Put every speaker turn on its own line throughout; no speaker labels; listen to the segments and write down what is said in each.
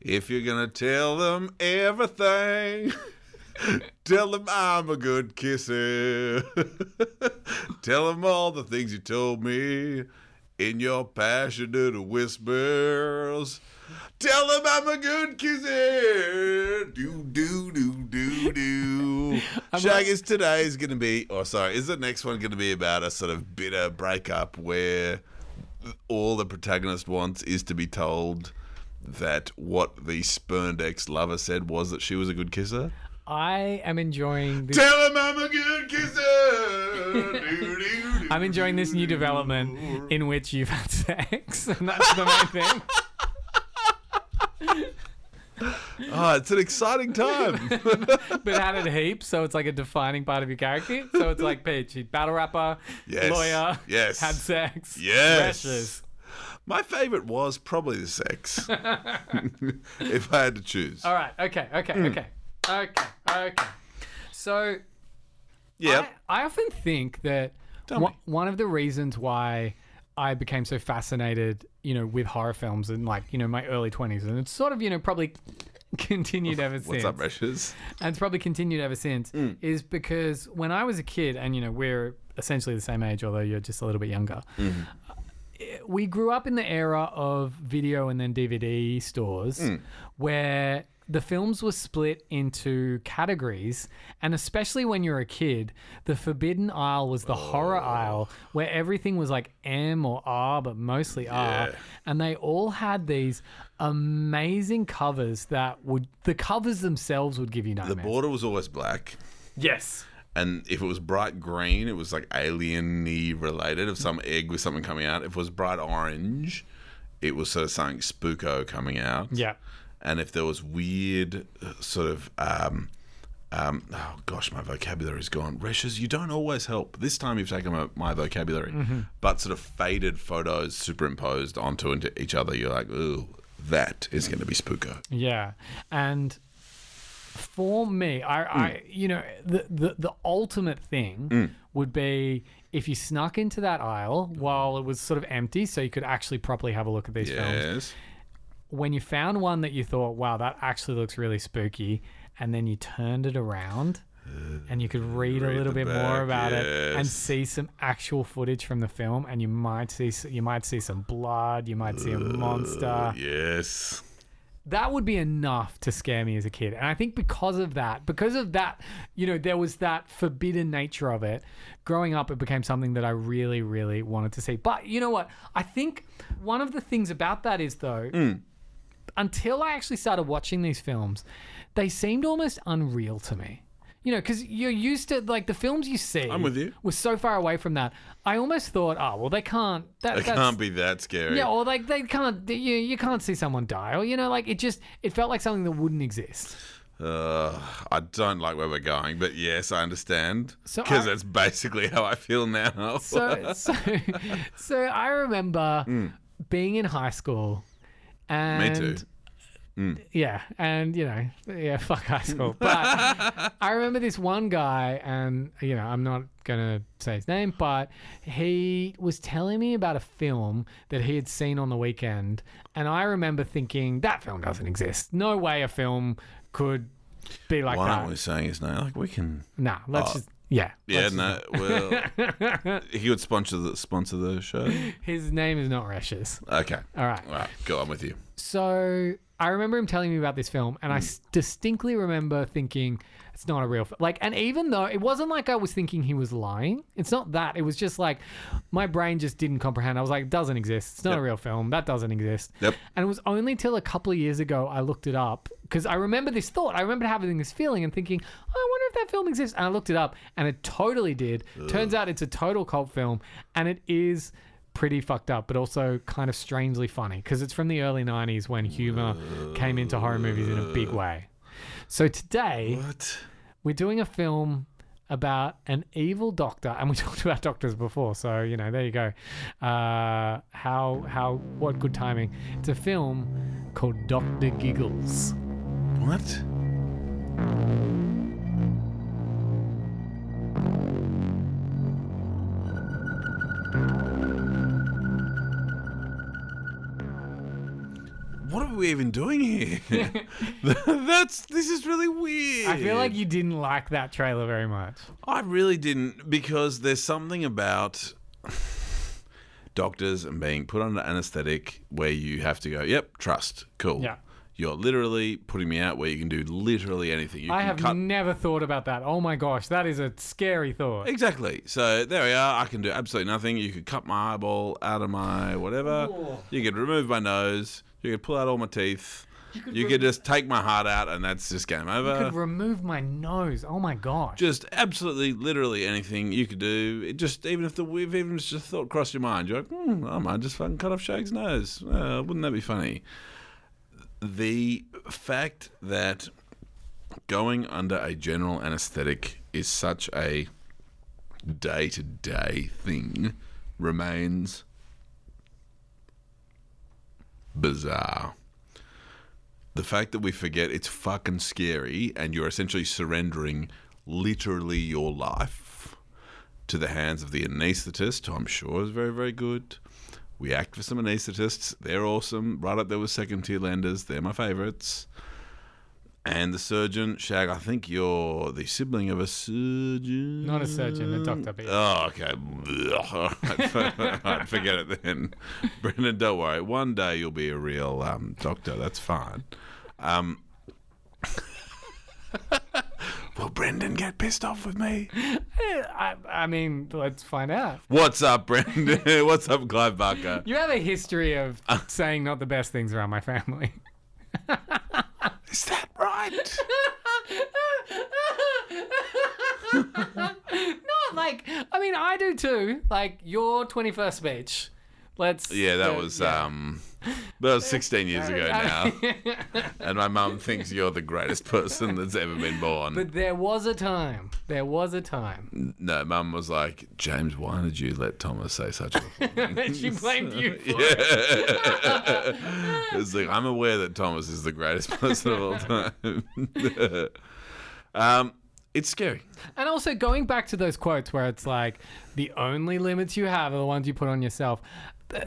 If you're gonna tell them everything, tell them I'm a good kisser. tell them all the things you told me in your passionate whispers. Tell them I'm a good kisser. Do do do do do. Shaggy's today is gonna be, or sorry, is the next one gonna be about a sort of bitter breakup where all the protagonist wants is to be told that what the spurned ex lover said was that she was a good kisser?
I am enjoying this.
Tell him I'm a good kisser.
I'm enjoying this new development in which you've had sex, and that's the main thing.
Oh, it's an exciting time.
But it heaps, so it's like a defining part of your character. So it's like Peach, battle rapper,
Yes.
lawyer,
Yes.
had sex,
Yes.
rashes.
My favourite was probably the sex. if I had to choose.
All right, okay, okay,
Hmm.
okay, okay, okay. So
Yeah.
I, I often think that one, of the reasons why I became so fascinated, you know, with horror films in like, you know, my early 20s, and it's sort of, you know, probably continued ever since.
What's up, Rashes?
and it's probably continued ever since,
Mm.
is because when I was a kid, and, you know, we're essentially the same age, although you're just a little bit younger.
Mm-hmm.
We grew up in the era of video and then DVD stores
Mm.
where the films were split into categories, and especially when you're a kid, the forbidden aisle was the horror aisle where everything was like M or R, but mostly R. And they all had these amazing covers that would, the covers themselves would give you nightmares.
The border was always black.
yes.
And if it was bright green, it was like alien-y related of some egg with something coming out. If it was bright orange, it was sort of something spooko coming out.
Yeah.
And if there was weird uh, sort of um, um, oh gosh, my vocabulary's gone. Reshes, you don't always help. This time you've taken my, my vocabulary, but sort of faded photos superimposed onto into each other. You're like, ooh, that is going to be spooko.
Yeah, and for me, I, I hmm. you know, the, the the ultimate thing hmm. would be if you snuck into that aisle while it was sort of empty, so you could actually properly have a look at these films.
Yes.
When you found one that you thought, "Wow, that actually looks really spooky," and then you turned it around. Uh, and you could read, a little bit more
back,
about it and see some actual footage from the film, and you might see you might see some blood, you might see a monster, uh,
Yes.
That would be enough to scare me as a kid. And I think because of that, because of that, you know, there was that forbidden nature of it. Growing up, it became something that I really, really wanted to see. But you know what? I think one of the things about that is, though, mm. until I actually started watching these films, they seemed almost unreal to me. You know, because you're used to like the films you see.
I'm with you.
Were so far away from that. I almost thought, oh well, they can't. That,
It
that's-
can't be that scary.
yeah, or like they can't. You you can't see someone die, or you know, like it just it felt like something that wouldn't exist.
Uh, I don't like where we're going, but yes, I understand.
So
Because
I-
that's basically how I feel now.
So so so I remember being in high school, and Me
too. Mm.
Yeah, and you know, yeah, fuck high school. But I remember this one guy, and you know, I'm not gonna say his name, but he was telling me about a film that he had seen on the weekend, and I remember thinking that film doesn't exist. No way a film could be like
Why
that.
aren't we saying his name? Like we can.
Nah, let's uh, just yeah.
Yeah, no. Well, he would sponsor the sponsor the show.
His name is not Rashes.
Okay.
All right.
All right. Go on with you.
So I remember him telling me about this film, and I hmm. s- distinctly remember thinking it's not a real film. Like, and even though it wasn't like I was thinking he was lying, it's not that. It was just like my brain just didn't comprehend. I was like, it doesn't exist. It's not a real film. That doesn't exist.
Yep.
And it was only till a couple of years ago I looked it up because I remember this thought. I remember having this feeling and thinking, "Oh, I wonder if that film exists. And I looked it up, and it totally did. Turns out it's a total cult film, and it is pretty fucked up, but also kind of strangely funny because it's from the early 90s when humor came into horror movies in a big way. So today,
What?
we're doing a film about an evil doctor, and we talked about doctors before, so you know, there you go. Uh, how how what good timing? It's a film called Doctor Giggles.
What? We even doing here? That's this is really weird.
I feel like you didn't like that trailer very much.
I really didn't because there's something about doctors and being put under anesthetic where you have to go, yep, trust, cool.
Yeah.
You're literally putting me out where you can do literally anything. You
I have
cut
never thought about that. Oh my gosh, that is a scary thought.
Exactly. So there we are. I can do absolutely nothing. You could cut my eyeball out of my whatever. You could remove my nose. You could pull out all my teeth. You could, just take my heart out, and that's just game over.
You could remove my nose. Oh my gosh.
just absolutely, literally anything you could do. It just even if the if even just a thought crossed your mind, you're like, hmm, I might just fucking cut off Shag's nose. Uh, wouldn't that be funny? The fact that going under a general anesthetic is such a day to day thing remains bizarre. The fact that we forget it's fucking scary and you're essentially surrendering literally your life to the hands of the anaesthetist, I'm sure is very, very good. We act for some anaesthetists. They're awesome. Right up there with second tier lenders. They're my favourites. And the surgeon, Shag, I think you're the sibling of a surgeon.
Not a surgeon, a doctor, but-
Oh, okay. Alright, Forget it then. Brendan, don't worry. One day you'll be a real um, doctor. That's fine. Um, will Brendan get pissed off with me?
I, I mean, let's find out.
What's up, Brendan? What's up, Clive Barker?
You have a history of saying not the best things around my family.
Right?
Not like, I mean, I do too. Like your 21st speech. Let's.
Yeah, that
uh,
was
yeah.
um, that was 16 years ago now, and my mum thinks you're the greatest person that's ever been born.
But there was a time. There was a time.
no, mum was like, James, why did you let Thomas say such a thing?
she blamed you. For
Yeah. it's like I'm aware that Thomas is the greatest person of all time. um, it's scary.
And also going back to those quotes where it's like the only limits you have are the ones you put on yourself.
Uh,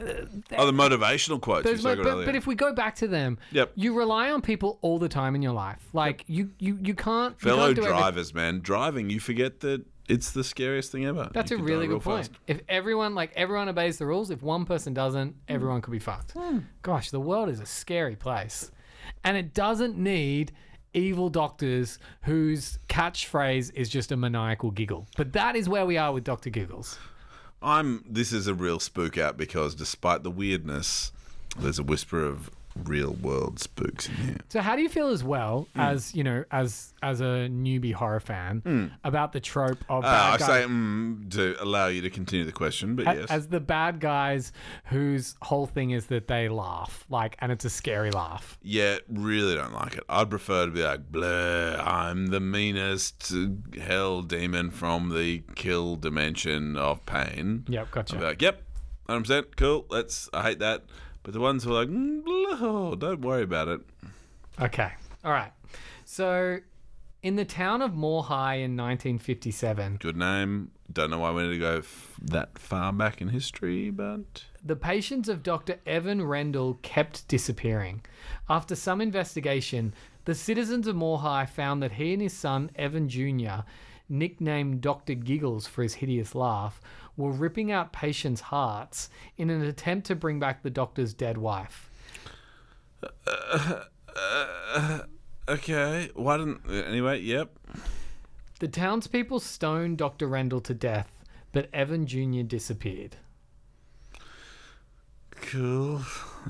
oh, the motivational quotes you
mo- but, but if we go back to them,
Yep.
you rely on people all the time in your life. Like you, you, you can't. you
Fellow
can't do everything-
drivers, man, driving, you forget that it's the scariest thing ever.
That's
You
a really good point.
fast.
If everyone, like everyone, obeys the rules, if one person doesn't, hmm. everyone could be fucked. Hmm. Gosh, the world is a scary place, and it doesn't need evil doctors whose catchphrase is just a maniacal giggle. But that is where we are with Doctor Giggles.
I'm. This is a real spook out because despite the weirdness, there's a whisper of real world spooks in here.
So, how do you feel as well
Hmm.
as you know, as as a newbie horror fan, about the trope of
Uh, I
bad guys?
say mm, to allow you to continue the question, but yes.
As the bad guys whose whole thing is that they laugh, like, and it's a scary laugh.
Yeah, really don't like it. I'd prefer to be like, blah, I'm the meanest uh, hell demon from the kill dimension of pain.
Yep, gotcha.
I'd be like, yep, 100%, cool, let's, I hate that. But the ones who are like, mm, blah, don't worry about it.
Okay. All right. So, in the town of Moorehigh in 1957,
Good name. Don't know why we need to go f- that far back in history, but
the patients of Dr. Evan Rendell kept disappearing. After some investigation, the citizens of Moorehigh found that he and his son, Evan Jr., nicknamed Dr. Giggles for his hideous laugh, were ripping out patients' hearts in an attempt to bring back the doctor's dead wife.
Okay. Why didn't. Anyway, yep.
The townspeople stoned Dr. Rendell to death, but Evan Jr. disappeared.
Cool.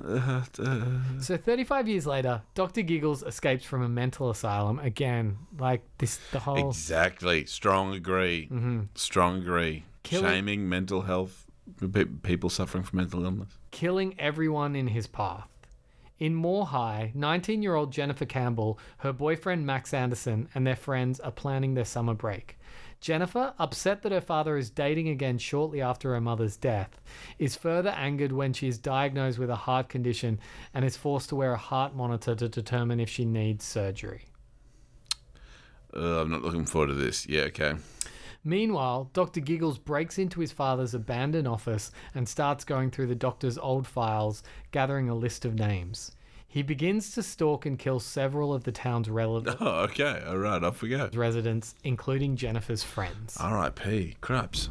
Uh, uh,
So 35 years later, Dr. Giggles escapes from a mental asylum again. Like this, the whole
exactly. Strong agree. Strong agree.
Killing-
Shaming mental health. People suffering from mental illness.
killing everyone in his path. In Moorehigh, 19 year old Jennifer Campbell, her boyfriend Max Anderson, and their friends are planning their summer break. Jennifer, upset that her father is dating again shortly after her mother's death, is further angered when she is diagnosed with a heart condition and is forced to wear a heart monitor to determine if she needs surgery.
Uh, I'm not looking forward to this. Yeah, okay.
Meanwhile, Dr. Giggles breaks into his father's abandoned office and starts going through the doctor's old files, gathering a list of names. He begins to stalk and kill several of the town's relatives.
Oh, okay. All right. Off we go.
residents, including Jennifer's friends.
R.I.P. Craps.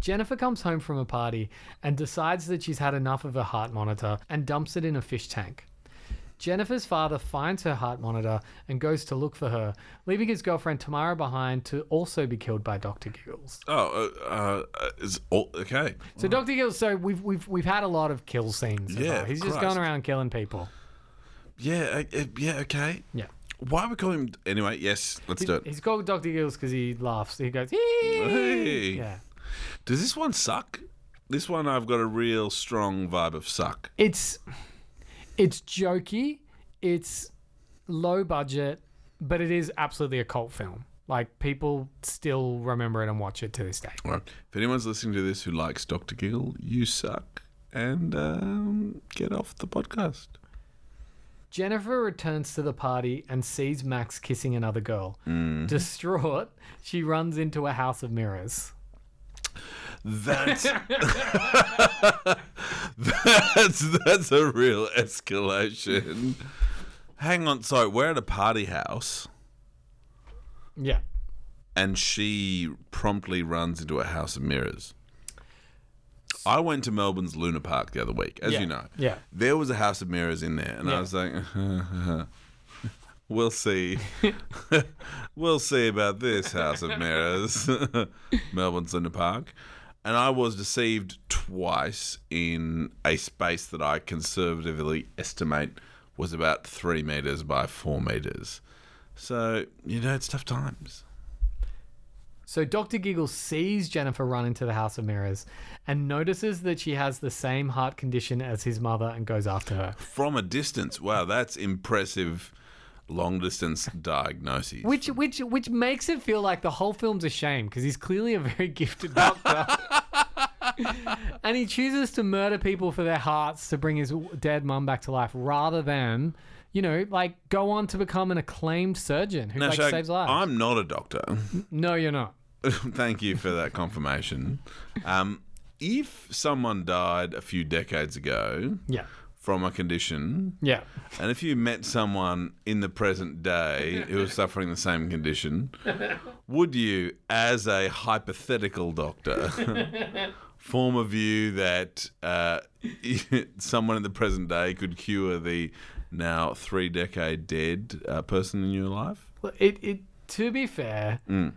Jennifer comes home from a party and decides that she's had enough of her heart monitor and dumps it in a fish tank. Jennifer's father finds her heart monitor and goes to look for her, leaving his girlfriend Tamara behind to also be killed by Dr. Giggles.
Oh, uh, uh, is all okay.
So Dr. Giggles, so we've we've we've had a lot of kill scenes. so
Yeah,
far. he's just
Christ.
going around killing people.
Yeah, uh, uh, yeah, okay.
Yeah.
Why are we call him anyway? Yes, let's do it.
He's called Dr. Giggles because he laughs. He goes,
Hey.
yeah.
Does this one suck? This one I've got a real strong vibe of suck.
It's it's jokey. It's low budget, but it is absolutely a cult film. Like people still remember it and watch it to this day.
All right. If anyone's listening to this who likes Doctor Giggle, you suck, and um, get off the podcast.
Jennifer returns to the party and sees Max kissing another girl. Distraught, she runs into a house of mirrors.
That's that's that's a real escalation. Hang on, sorry, we're at a party house,
Yeah.
and she promptly runs into a house of mirrors. I went to Melbourne's Luna Park the other week, as
Yeah.
you know.
Yeah.
There was a house of mirrors in there, and I was like, "We'll see, we'll see about this house of mirrors." Melbourne's Luna Park, and I was deceived twice in a space that I conservatively estimate was about three meters by four meters. So you know, it's tough times.
So Dr. Giggle sees Jennifer run into the House of Mirrors and notices that she has the same heart condition as his mother and goes after her.
From a distance, wow, that's impressive. Long distance diagnoses.
Which which which makes it feel like the whole film's a shame because he's clearly a very gifted doctor. and he chooses to murder people for their hearts to bring his dead mum back to life rather than, you know, like go on to become an acclaimed surgeon who
Now,
like saves lives.
I'm not a doctor.
No, you're not.
Thank you for that confirmation. Um, if someone died a few decades ago
Yeah.
From a condition,
Yeah.
and if you met someone in the present day who was suffering the same condition, would you, as a hypothetical doctor, form a view that uh, someone in the present day could cure the now three decade dead uh, person in your life?
Well, it, it to be fair,
Mm.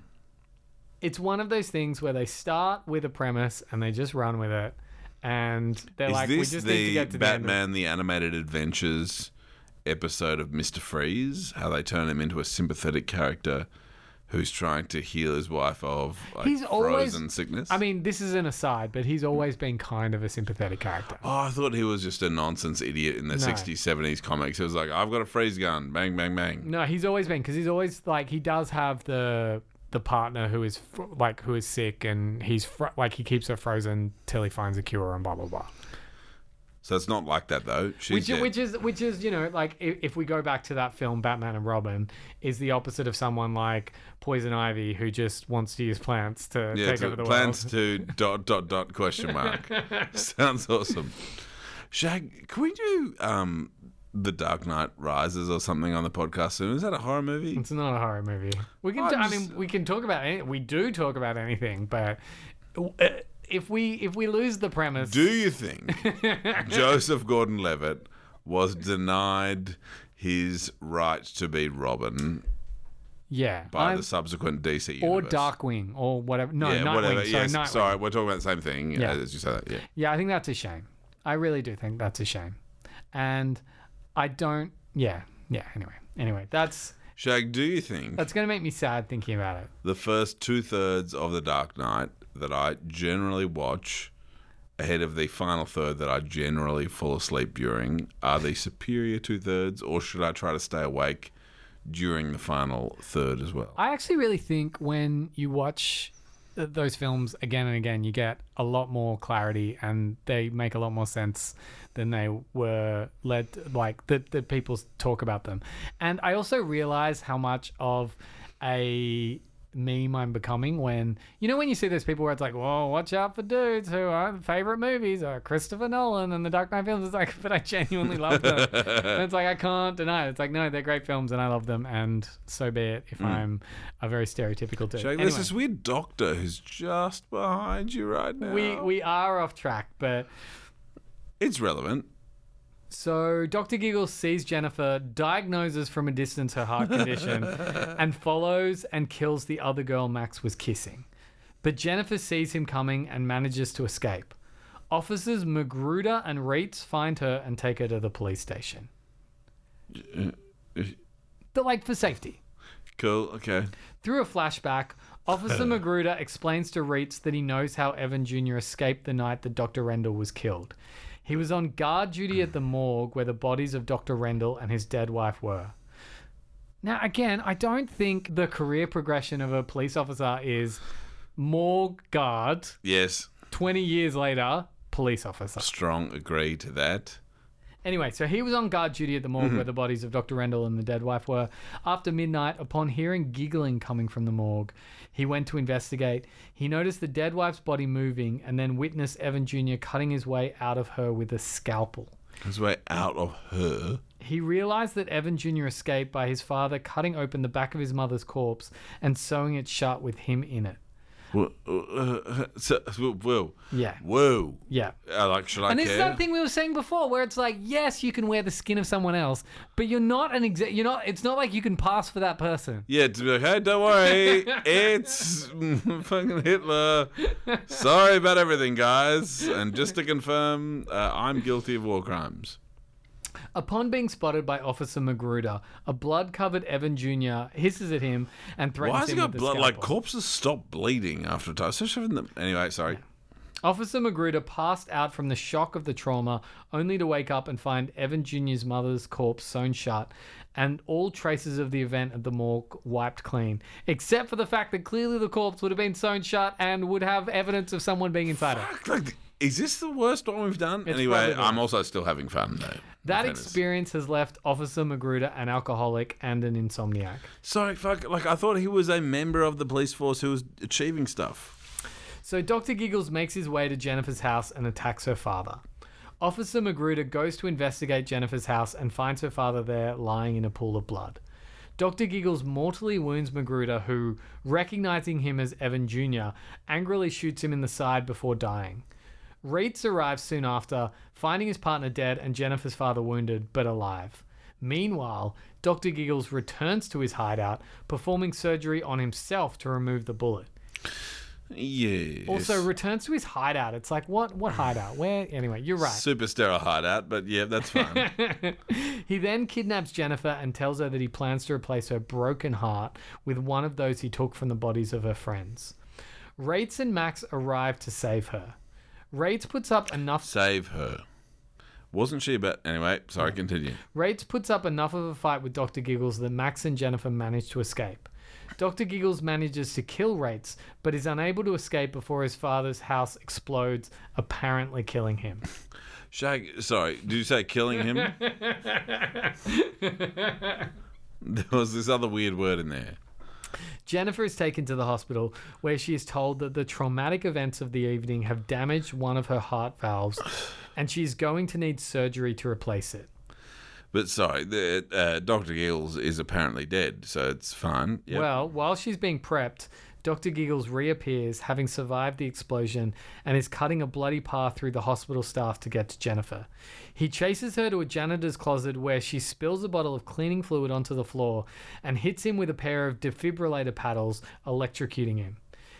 it's one of those things where they start with a premise and they just run with it, and they're
Is
like, "We just need to
the
get to the end." of-
Batman the Animated Adventures episode of Mister Freeze? How they turn him into a sympathetic character who's trying to heal his wife of like,
He's always-
frozen sickness.
I mean, this is an aside, but he's always been kind of a sympathetic character.
Oh, I thought he was just a nonsense idiot in the
No.
60s, 70s comics. It was like, I've got a freeze gun, bang, bang, bang.
No, he's always been because he's always like he does have the the partner who is fr- like who is sick and he's fr- like he keeps her frozen till he finds a cure and blah blah blah.
So it's not like that though. She's
Which,
dead.
which is which is you know like if, if we go back to that film Batman and Robin is the opposite of someone like Poison Ivy who just wants to use plants to
yeah,
take
to-
over the
plans
world.
to dot dot dot question mark. Sounds awesome. Shag, can we do um, the Dark Knight Rises or something on the podcast soon? Is that a horror movie?
It's not a horror movie. We can. T- I mean, we can talk about any, we do talk about anything, but uh, if we if we lose the premise,
Do you think Joseph Gordon-Levitt was denied his right to be Robin
Yeah.
by
I'm-
the subsequent DC
or. Darkwing or whatever. No,
yeah,
Nightwing.
whatever.
Sorry,
yes,
Nightwing.
sorry, we're talking about the same thing
Yeah.
as you said that. Yeah.
Yeah, I think that's a shame. I really do think that's a shame. And I don't. Yeah. Yeah. Anyway. Anyway, that's
Shag, do you think
that's gonna make me sad thinking about it.
the first two thirds of The Dark Knight that I generally watch ahead of the final third that I generally fall asleep during are the superior two thirds, or should I try to stay awake during the final third as well?
I actually really think when you watch those films again and again, you get a lot more clarity and they make a lot more sense than they were led like that that people talk about them. And I also realize how much of a meme I'm becoming when you know when you see those people where it's like, whoa, watch out for dudes who are favorite movies are Christopher Nolan and the Dark Knight films. It's like, but I genuinely love them. and it's like I can't deny it. It's like, no, they're great films and I love them, and so be it if hmm. I'm a very stereotypical dude.
Shag,
Anyway,
there's this weird doctor who's just behind you right now.
we we are off track, but
it's relevant.
So Dr. Giggles sees Jennifer, diagnoses from a distance her heart condition, and follows and kills the other girl Max was kissing. But Jennifer sees him coming and manages to escape. Officers Magruder and Reitz find her and take her to the police station. But like for safety.
Cool. Okay.
Through a flashback, Officer Magruder explains to Reitz that he knows how Evan Jr. escaped the night that Dr. Rendell was killed. He was on guard duty at the morgue where the bodies of Dr. Rendell and his dead wife were. Now, again, I don't think the career progression of a police officer is morgue guard,
Yes.
20 years later, police officer.
Strong agree to that.
Anyway, so he was on guard duty at the morgue mm-hmm. where the bodies of Dr. Rendell and the dead wife were. After midnight, upon hearing giggling coming from the morgue, he went to investigate. He noticed the dead wife's body moving and then witnessed Evan Jr. cutting his way out of her with a scalpel.
His way out of her.
He realized that Evan Jr. escaped by his father cutting open the back of his mother's corpse and sewing it shut with him in it.
Whoa. uh, Whoa.
Yeah.
Whoa.
Yeah.
Uh, like, should I
And
care?
it's that thing we were saying before, where it's like, yes, you can wear the skin of someone else, but you're not an exact. You're not. It's not like you can pass for that person.
Yeah, to be like, hey, don't worry, it's fucking Hitler. Sorry about everything, guys. And just to confirm, uh, I'm guilty of war crimes.
Upon being spotted by Officer Magruder, a blood-covered Evan Jr. hisses at him and threatens
Why has he got
with
blood? Like
scalpel.
corpses stop bleeding after a time. Especially in the anyway. Sorry.
Officer Magruder passed out from the shock of the trauma, only to wake up and find Evan Jr.'s mother's corpse sewn shut, and all traces of the event at the morgue wiped clean, except for the fact that clearly the corpse would have been sewn shut and would have evidence of someone being inside it.
Like, is this the worst one we've done? Anyway,
probably the
I'm also still having fun though.
That experience has left Officer Magruder an alcoholic and an insomniac.
Sorry, fuck. Like I thought he was a member of the police force who was achieving stuff.
So Dr. Giggles makes his way to Jennifer's house and attacks her father. Officer Magruder goes to investigate Jennifer's house and finds her father there lying in a pool of blood. Dr. Giggles mortally wounds Magruder, who, recognizing him as Evan Jr., angrily shoots him in the side before dying. Reitz arrives soon after, finding his partner dead and Jennifer's father wounded but alive. Meanwhile, Dr. Giggles returns to his hideout, performing surgery on himself to remove the bullet.
Yes.
Also returns to his hideout. It's like what what hideout? Where anyway, you're right.
super sterile hideout, but yeah, that's fine.
he then kidnaps Jennifer and tells her that he plans to replace her broken heart with one of those he took from the bodies of her friends. Reitz and Max arrive to save her. Reitz puts up enough
Save her. Wasn't she about anyway? Sorry, continue.
Reitz puts up enough of a fight with Dr. Giggles that Max and Jennifer manage to escape. Dr. Giggles manages to kill Reitz, but is unable to escape before his father's house explodes, apparently killing him.
Shag. Sorry, did you say killing him? there was this other weird word in there.
Jennifer is taken to the hospital where she is told that the traumatic events of the evening have damaged one of her heart valves and she is going to need surgery to replace it.
But sorry, the uh, Doctor Gills is apparently dead, so it's fine. Yep.
Well, while she's being prepped, Dr. Giggles reappears, having survived the explosion, and is cutting a bloody path through the hospital staff to get to Jennifer. He chases her to a janitor's closet where she spills a bottle of cleaning fluid onto the floor and hits him with a pair of defibrillator paddles, electrocuting him.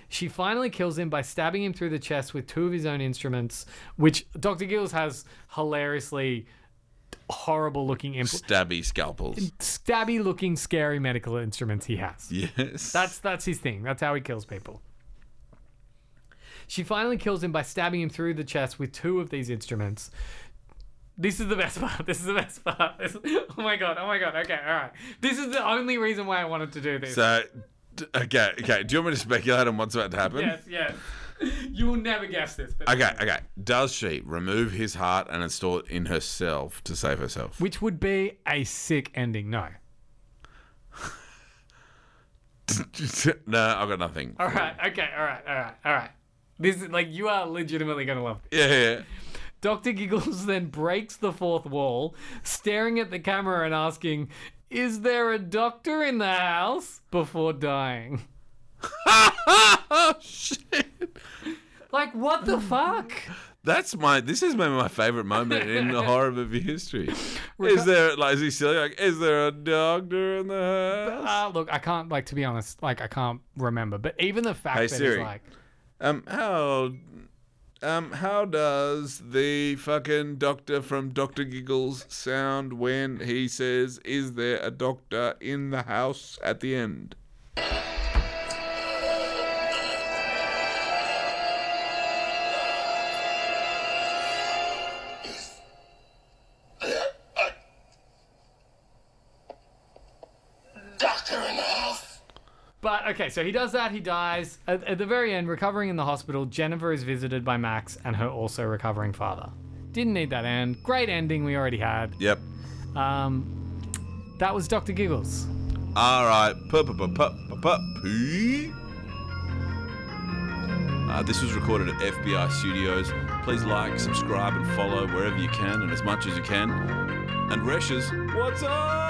She finally kills him by stabbing him through the chest with two of his own instruments, which Dr. Giggles has hilariously horrible looking, impl-
Stabby scalpels.
stabby looking, scary medical instruments he has.
Yes.
That's that's his thing. That's how he kills people. She finally kills him by stabbing him through the chest with two of these instruments. This is the best part. This is the best part. This- oh my god. Oh my god. Okay. All right. This is the only reason why I wanted to do this.
so, okay, okay. Do you want me to speculate on what's about to happen?
yes. Yes. You will never guess this. But
Okay, okay. Does she remove his heart and install it in herself to save herself?
Which would be a sick ending. No.
no, I've got nothing.
All right. Okay. All right. All right. All right. This is like you are legitimately gonna love this.
Yeah, yeah.
Dr. Giggles then breaks the fourth wall, staring at the camera and asking, Is there a doctor in the house? before dying.
Oh shit!
Like, what the fuck?
That's my. This is maybe my favorite moment in the horror movie history. Is there like is he silly? Like, is there a doctor in the house?
Uh, look, I can't, like, to be honest, like, I can't remember. But even the fact
Hey,
that
Siri.
it's like,
Um, how, um, how does the fucking doctor from Doctor Giggles sound when he says, "Is there a doctor in the house?" at the end?
But okay, so he does that. He dies. At, at the very end, recovering in the hospital, Jennifer is visited by Max and her also recovering father. Didn't need that end. Great ending we already had.
Yep.
Um, that was Dr. Giggles.
All right. Uh, this was recorded at FBI Studios. Please like, subscribe, and follow wherever you can and as much as you can. And Resh's, what's up?